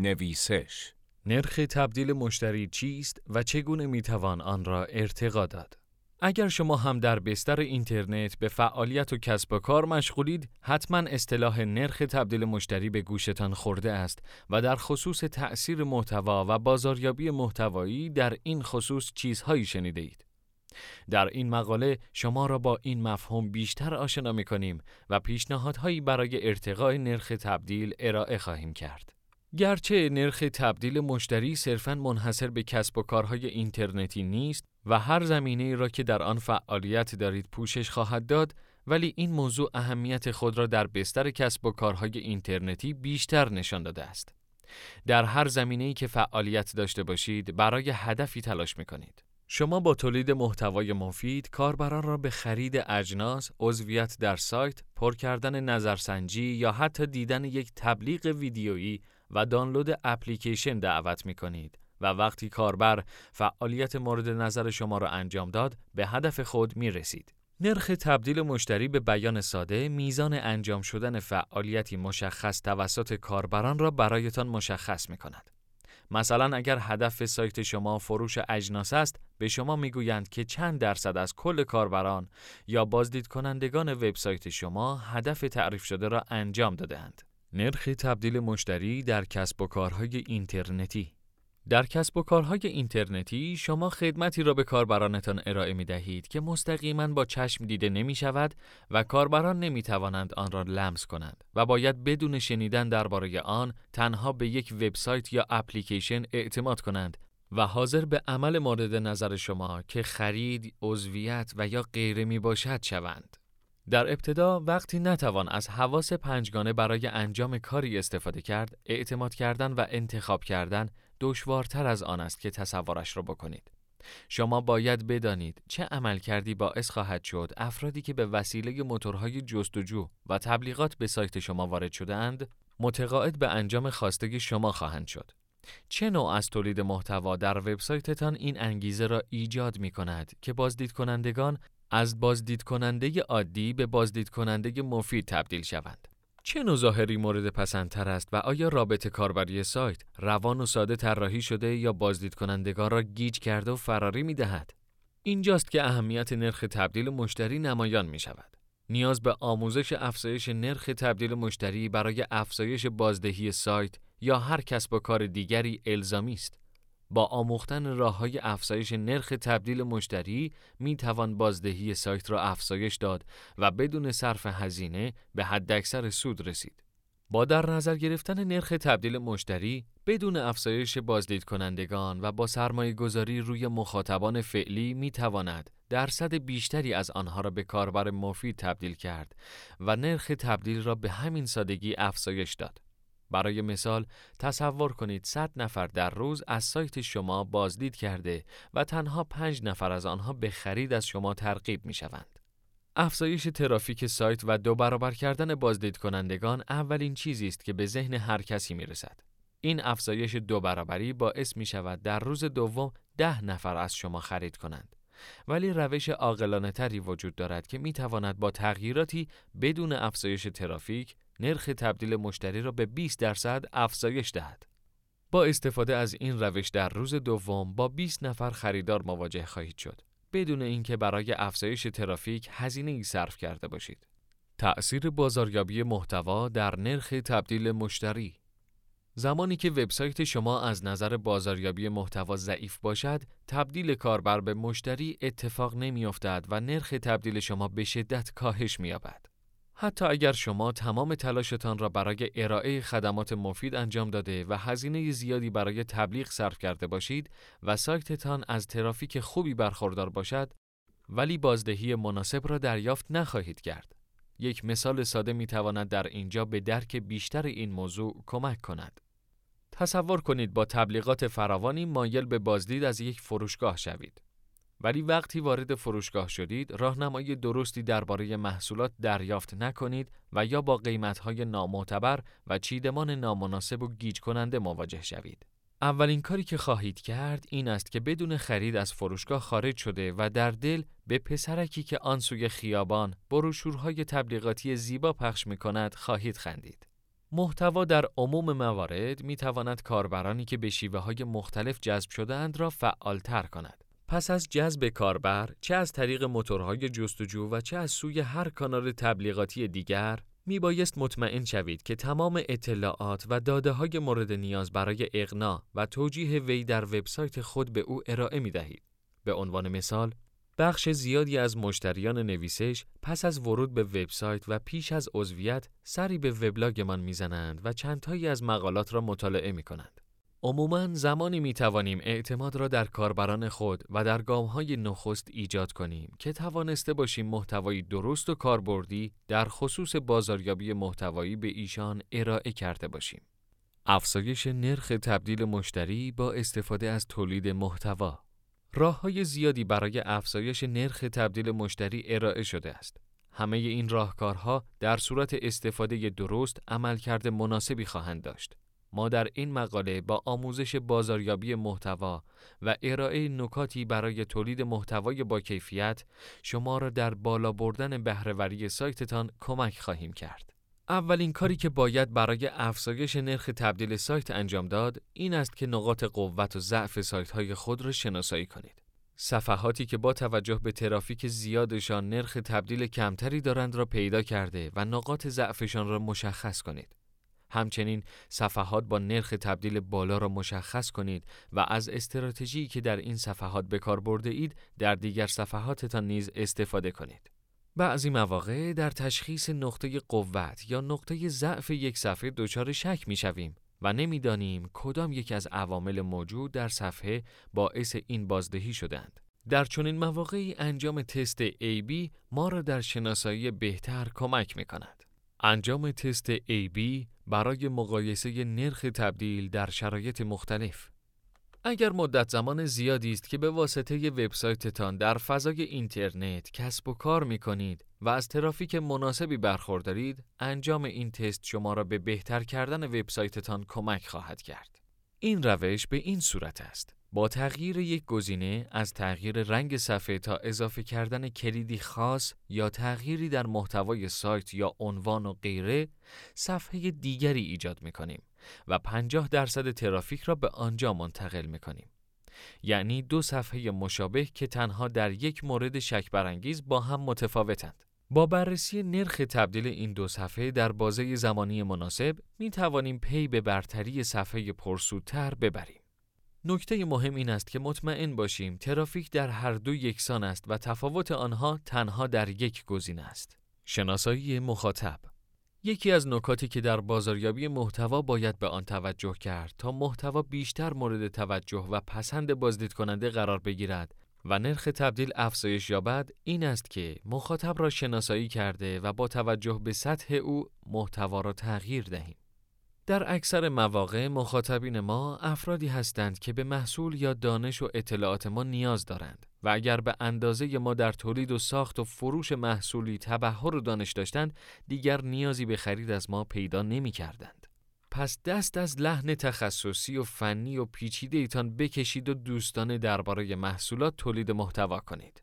نویسش نرخ تبدیل مشتری چیست و چگونه می‌توان آن را ارتقا داد؟ اگر شما هم در بستر اینترنت به فعالیت و کسب و کار مشغولید، حتما اصطلاح نرخ تبدیل مشتری به گوشتان خورده است و در خصوص تأثیر محتوا و بازاریابی محتوایی در این خصوص چیزهایی شنیده اید. در این مقاله شما را با این مفهوم بیشتر آشنا می کنیم و پیشنهادهایی برای ارتقای نرخ تبدیل ارائه خواهیم کرد. گرچه نرخ تبدیل مشتری صرفاً منحصر به کسب و کارهای اینترنتی نیست و هر زمینه را که در آن فعالیت دارید پوشش خواهد داد، ولی این موضوع اهمیت خود را در بستر کسب و کارهای اینترنتی بیشتر نشان داده است. در هر زمینه‌ای که فعالیت داشته باشید، برای هدفی تلاش می کنید. شما با تولید محتوای مفید کاربران را به خرید اجناس، عضویت در سایت، پر کردن نظرسنجی یا حتی دیدن یک تبلیغ ویدیویی و دانلود اپلیکیشن دعوت می کنید و وقتی کاربر فعالیت مورد نظر شما را انجام داد به هدف خود می رسید. نرخ تبدیل مشتری به بیان ساده میزان انجام شدن فعالیتی مشخص توسط کاربران را برایتان مشخص می کند. مثلا اگر هدف سایت شما فروش اجناس است به شما می‌گویند که چند درصد از کل کاربران یا بازدید کنندگان وبسایت شما هدف تعریف شده را انجام دادهاند. نرخ تبدیل مشتری در کسب و کارهای اینترنتی در کسب و کارهای اینترنتی شما خدمتی را به کاربرانتان ارائه می دهید که مستقیما با چشم دیده نمی شود و کاربران نمی توانند آن را لمس کنند و باید بدون شنیدن درباره آن تنها به یک وبسایت یا اپلیکیشن اعتماد کنند و حاضر به عمل مورد نظر شما که خرید، عضویت و یا غیره می باشد شوند. در ابتدا وقتی نتوان از حواس پنجگانه برای انجام کاری استفاده کرد، اعتماد کردن و انتخاب کردن دشوارتر از آن است که تصورش را بکنید. شما باید بدانید چه عمل کردی باعث خواهد شد افرادی که به وسیله موتورهای جستجو و تبلیغات به سایت شما وارد شدهاند متقاعد به انجام خواسته شما خواهند شد. چه نوع از تولید محتوا در وبسایتتان این انگیزه را ایجاد می کند که بازدید کنندگان از بازدید کننده عادی به بازدید کننده مفید تبدیل شوند. چه نوع ظاهری مورد پسندتر است و آیا رابط کاربری سایت روان و ساده طراحی شده یا بازدید کنندگان را گیج کرده و فراری می دهد؟ اینجاست که اهمیت نرخ تبدیل مشتری نمایان می شود. نیاز به آموزش افزایش نرخ تبدیل مشتری برای افزایش بازدهی سایت یا هر کسب و کار دیگری الزامی است. با آموختن راه های افزایش نرخ تبدیل مشتری می توان بازدهی سایت را افزایش داد و بدون صرف هزینه به حداکثر سود رسید. با در نظر گرفتن نرخ تبدیل مشتری بدون افزایش بازدید کنندگان و با سرمایه گذاری روی مخاطبان فعلی می تواند درصد بیشتری از آنها را به کاربر مفید تبدیل کرد و نرخ تبدیل را به همین سادگی افزایش داد. برای مثال تصور کنید 100 نفر در روز از سایت شما بازدید کرده و تنها 5 نفر از آنها به خرید از شما ترغیب می شوند. افزایش ترافیک سایت و دو برابر کردن بازدید کنندگان اولین چیزی است که به ذهن هر کسی می رسد. این افزایش دو برابری باعث می شود در روز دوم ده نفر از شما خرید کنند. ولی روش عاقلانه تری وجود دارد که می تواند با تغییراتی بدون افزایش ترافیک نرخ تبدیل مشتری را به 20 درصد افزایش دهد. با استفاده از این روش در روز دوم با 20 نفر خریدار مواجه خواهید شد بدون اینکه برای افزایش ترافیک هزینه ای صرف کرده باشید. تأثیر بازاریابی محتوا در نرخ تبدیل مشتری زمانی که وبسایت شما از نظر بازاریابی محتوا ضعیف باشد، تبدیل کاربر به مشتری اتفاق نمیافتد و نرخ تبدیل شما به شدت کاهش می‌یابد. حتی اگر شما تمام تلاشتان را برای ارائه خدمات مفید انجام داده و هزینه زیادی برای تبلیغ صرف کرده باشید و سایتتان از ترافیک خوبی برخوردار باشد، ولی بازدهی مناسب را دریافت نخواهید کرد. یک مثال ساده می تواند در اینجا به درک بیشتر این موضوع کمک کند. تصور کنید با تبلیغات فراوانی مایل به بازدید از یک فروشگاه شوید. ولی وقتی وارد فروشگاه شدید راهنمایی درستی درباره محصولات دریافت نکنید و یا با قیمتهای نامعتبر و چیدمان نامناسب و گیج کننده مواجه شوید. اولین کاری که خواهید کرد این است که بدون خرید از فروشگاه خارج شده و در دل به پسرکی که آن سوی خیابان بروشورهای تبلیغاتی زیبا پخش می کند خواهید خندید. محتوا در عموم موارد می تواند کاربرانی که به شیوه های مختلف جذب شدهاند را فعالتر کند. پس از جذب کاربر، چه از طریق موتورهای جستجو و چه از سوی هر کانال تبلیغاتی دیگر، می بایست مطمئن شوید که تمام اطلاعات و داده های مورد نیاز برای اقناع و توجیه وی در وبسایت خود به او ارائه می دهید. به عنوان مثال، بخش زیادی از مشتریان نویسش پس از ورود به وبسایت و پیش از عضویت سری به وبلاگمان می‌زنند و چندتایی از مقالات را مطالعه می کنند. عموماً زمانی می توانیم اعتماد را در کاربران خود و در های نخست ایجاد کنیم که توانسته باشیم محتوایی درست و کاربردی در خصوص بازاریابی محتوایی به ایشان ارائه کرده باشیم. افزایش نرخ تبدیل مشتری با استفاده از تولید محتوا راه های زیادی برای افزایش نرخ تبدیل مشتری ارائه شده است. همه این راهکارها در صورت استفاده درست عملکرد مناسبی خواهند داشت. ما در این مقاله با آموزش بازاریابی محتوا و ارائه نکاتی برای تولید محتوای با کیفیت شما را در بالا بردن بهرهوری سایتتان کمک خواهیم کرد. اولین کاری که باید برای افزایش نرخ تبدیل سایت انجام داد این است که نقاط قوت و ضعف سایت های خود را شناسایی کنید. صفحاتی که با توجه به ترافیک زیادشان نرخ تبدیل کمتری دارند را پیدا کرده و نقاط ضعفشان را مشخص کنید. همچنین صفحات با نرخ تبدیل بالا را مشخص کنید و از استراتژی که در این صفحات به کار برده اید در دیگر صفحاتتان نیز استفاده کنید. بعضی مواقع در تشخیص نقطه قوت یا نقطه ضعف یک صفحه دچار شک می شویم و نمی‌دانیم کدام یک از عوامل موجود در صفحه باعث این بازدهی شدند. در چنین مواقعی انجام تست AB ما را در شناسایی بهتر کمک می کند. انجام تست AB برای مقایسه نرخ تبدیل در شرایط مختلف اگر مدت زمان زیادی است که به واسطه وبسایتتان در فضای اینترنت کسب و کار می کنید و از ترافیک مناسبی برخوردارید، انجام این تست شما را به بهتر کردن وبسایتتان کمک خواهد کرد. این روش به این صورت است. با تغییر یک گزینه از تغییر رنگ صفحه تا اضافه کردن کلیدی خاص یا تغییری در محتوای سایت یا عنوان و غیره صفحه دیگری ایجاد می کنیم و 50 درصد ترافیک را به آنجا منتقل می کنیم. یعنی دو صفحه مشابه که تنها در یک مورد شک برانگیز با هم متفاوتند. با بررسی نرخ تبدیل این دو صفحه در بازه زمانی مناسب می توانیم پی به برتری صفحه پرسودتر ببریم. نکته مهم این است که مطمئن باشیم ترافیک در هر دو یکسان است و تفاوت آنها تنها در یک گزینه است. شناسایی مخاطب یکی از نکاتی که در بازاریابی محتوا باید به آن توجه کرد تا محتوا بیشتر مورد توجه و پسند بازدید کننده قرار بگیرد و نرخ تبدیل افزایش یابد این است که مخاطب را شناسایی کرده و با توجه به سطح او محتوا را تغییر دهیم. در اکثر مواقع مخاطبین ما افرادی هستند که به محصول یا دانش و اطلاعات ما نیاز دارند و اگر به اندازه ما در تولید و ساخت و فروش محصولی تبهر و دانش داشتند دیگر نیازی به خرید از ما پیدا نمی کردند. پس دست از لحن تخصصی و فنی و پیچیده ایتان بکشید و دوستانه درباره محصولات تولید محتوا کنید.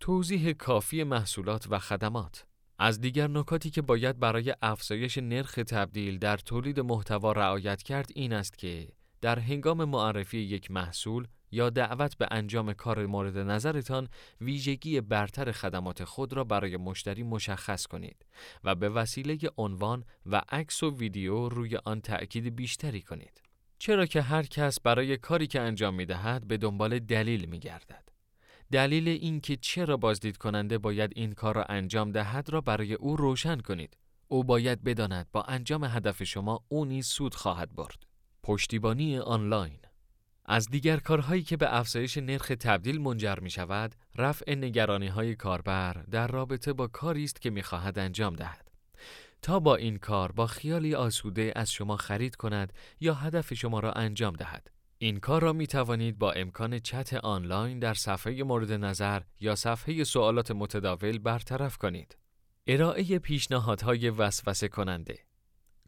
توضیح کافی محصولات و خدمات از دیگر نکاتی که باید برای افزایش نرخ تبدیل در تولید محتوا رعایت کرد این است که در هنگام معرفی یک محصول یا دعوت به انجام کار مورد نظرتان ویژگی برتر خدمات خود را برای مشتری مشخص کنید و به وسیله عنوان و عکس و ویدیو روی آن تأکید بیشتری کنید. چرا که هر کس برای کاری که انجام می دهد به دنبال دلیل می گردد. دلیل اینکه چرا بازدید کننده باید این کار را انجام دهد را برای او روشن کنید. او باید بداند با انجام هدف شما او نیز سود خواهد برد. پشتیبانی آنلاین از دیگر کارهایی که به افزایش نرخ تبدیل منجر می شود، رفع نگرانی های کاربر در رابطه با کاری است که می خواهد انجام دهد. تا با این کار با خیالی آسوده از شما خرید کند یا هدف شما را انجام دهد. این کار را می توانید با امکان چت آنلاین در صفحه مورد نظر یا صفحه سوالات متداول برطرف کنید. ارائه پیشنهادهای وسوسه کننده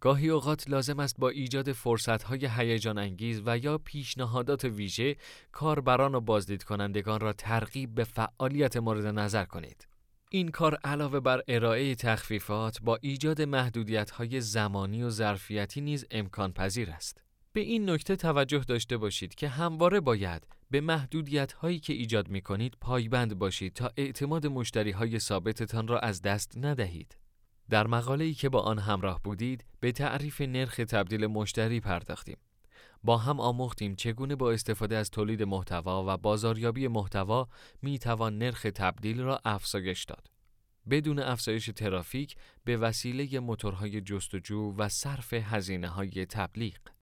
گاهی اوقات لازم است با ایجاد فرصتهای هیجان انگیز و یا پیشنهادات ویژه کاربران و بازدید کنندگان را ترغیب به فعالیت مورد نظر کنید. این کار علاوه بر ارائه تخفیفات با ایجاد محدودیت‌های زمانی و ظرفیتی نیز امکان پذیر است. به این نکته توجه داشته باشید که همواره باید به محدودیت هایی که ایجاد می کنید پایبند باشید تا اعتماد مشتری های ثابتتان را از دست ندهید. در مقاله ای که با آن همراه بودید به تعریف نرخ تبدیل مشتری پرداختیم. با هم آموختیم چگونه با استفاده از تولید محتوا و بازاریابی محتوا می توان نرخ تبدیل را افزایش داد. بدون افزایش ترافیک به وسیله موتورهای جستجو و صرف هزینه های تبلیغ.